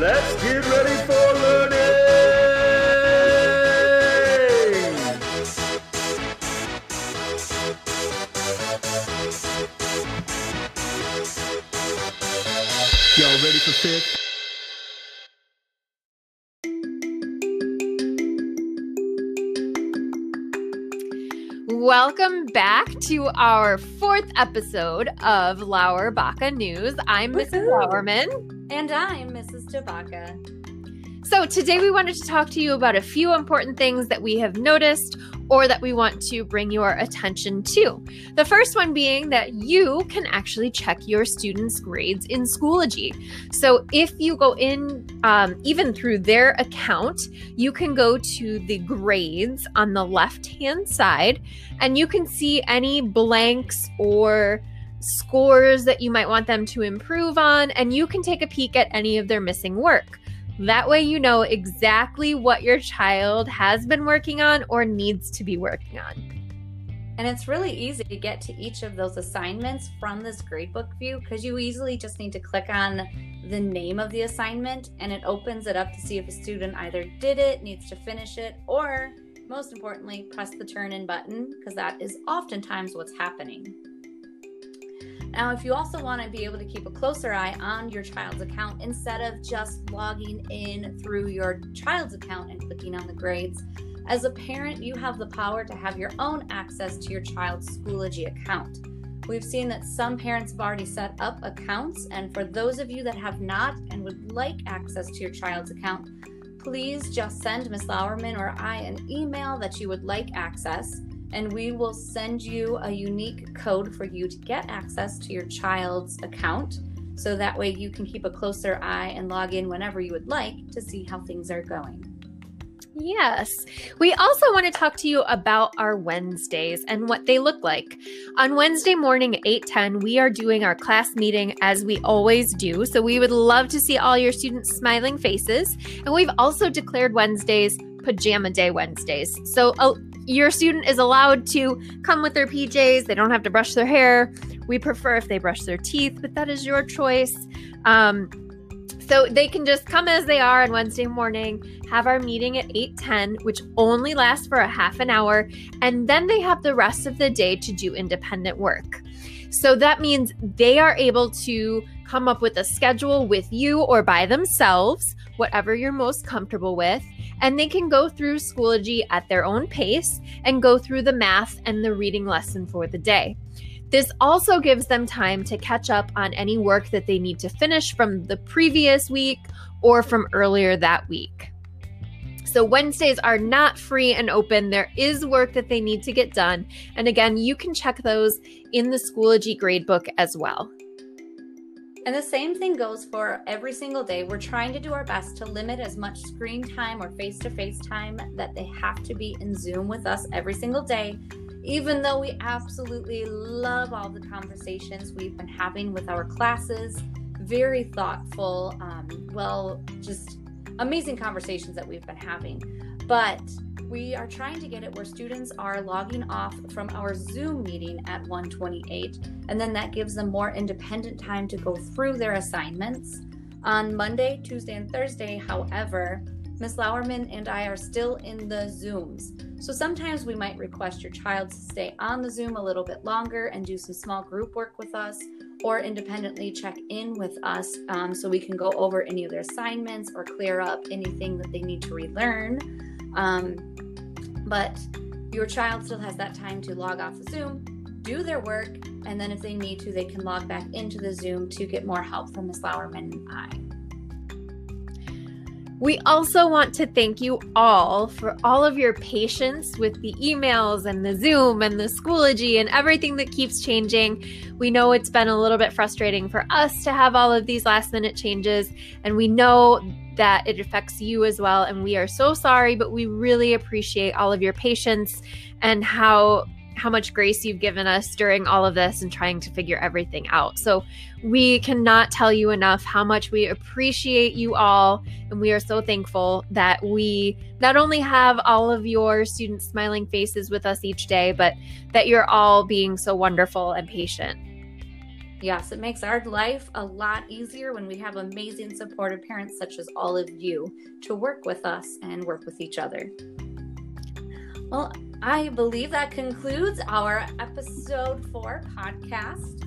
let's get ready for learning. Y'all ready for fifth? Welcome back to our fourth episode of Lauer Baca News. I'm Mrs. Woohoo. Lauerman. And I'm Mrs. So, today we wanted to talk to you about a few important things that we have noticed or that we want to bring your attention to. The first one being that you can actually check your students' grades in Schoology. So, if you go in, um, even through their account, you can go to the grades on the left hand side and you can see any blanks or scores that you might want them to improve on, and you can take a peek at any of their missing work. That way, you know exactly what your child has been working on or needs to be working on. And it's really easy to get to each of those assignments from this gradebook view because you easily just need to click on the name of the assignment and it opens it up to see if a student either did it, needs to finish it, or most importantly, press the turn in button because that is oftentimes what's happening. Now, if you also want to be able to keep a closer eye on your child's account instead of just logging in through your child's account and clicking on the grades, as a parent, you have the power to have your own access to your child's Schoology account. We've seen that some parents have already set up accounts, and for those of you that have not and would like access to your child's account, please just send Ms. Lauerman or I an email that you would like access, and we will send you a unique code for you to get access to your child's account. So that way you can keep a closer eye and log in whenever you would like to see how things are going. Yes. We also want to talk to you about our Wednesdays and what they look like. On Wednesday morning at 8:10, we are doing our class meeting as we always do. So we would love to see all your students' smiling faces. And we've also declared Wednesdays pajama day Wednesdays. So uh, your student is allowed to come with their PJs. They don't have to brush their hair. We prefer if they brush their teeth, but that is your choice. Um, so they can just come as they are on Wednesday morning, have our meeting at 8:10, which only lasts for a half an hour, and then they have the rest of the day to do independent work. So that means they are able to come up with a schedule with you or by themselves, whatever you're most comfortable with, and they can go through Schoology at their own pace and go through the math and the reading lesson for the day. This also gives them time to catch up on any work that they need to finish from the previous week or from earlier that week. So, Wednesdays are not free and open. There is work that they need to get done. And again, you can check those in the Schoology gradebook as well. And the same thing goes for every single day. We're trying to do our best to limit as much screen time or face to face time that they have to be in Zoom with us every single day, even though we absolutely love all the conversations we've been having with our classes. Very thoughtful, um, well, just amazing conversations that we've been having. But we are trying to get it where students are logging off from our Zoom meeting at 128, and then that gives them more independent time to go through their assignments. On Monday, Tuesday, and Thursday, however, Ms. Lauerman and I are still in the Zooms. So sometimes we might request your child to stay on the Zoom a little bit longer and do some small group work with us, or independently check in with us um, so we can go over any of their assignments or clear up anything that they need to relearn. Um, but your child still has that time to log off the Zoom, do their work, and then if they need to, they can log back into the Zoom to get more help from Ms. Lauerman and I. We also want to thank you all for all of your patience with the emails and the Zoom and the Schoology and everything that keeps changing. We know it's been a little bit frustrating for us to have all of these last minute changes, and we know that it affects you as well. And we are so sorry, but we really appreciate all of your patience and how how much grace you've given us during all of this and trying to figure everything out. So, we cannot tell you enough how much we appreciate you all. And we are so thankful that we not only have all of your students' smiling faces with us each day, but that you're all being so wonderful and patient. Yes, it makes our life a lot easier when we have amazing supportive parents such as all of you to work with us and work with each other. Well, I believe that concludes our episode four podcast.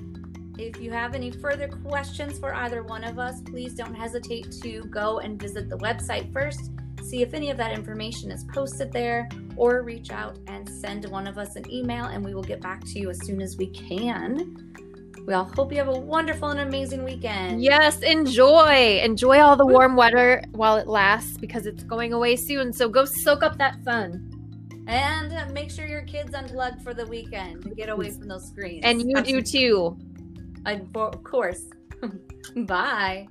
If you have any further questions for either one of us, please don't hesitate to go and visit the website first, see if any of that information is posted there, or reach out and send one of us an email, and we will get back to you as soon as we can. We all hope you have a wonderful and amazing weekend. Yes, enjoy. Enjoy all the warm weather while it lasts because it's going away soon. So go soak up that sun. And make sure your kids unplug for the weekend to get away from those screens. And you do too. of course. Bye.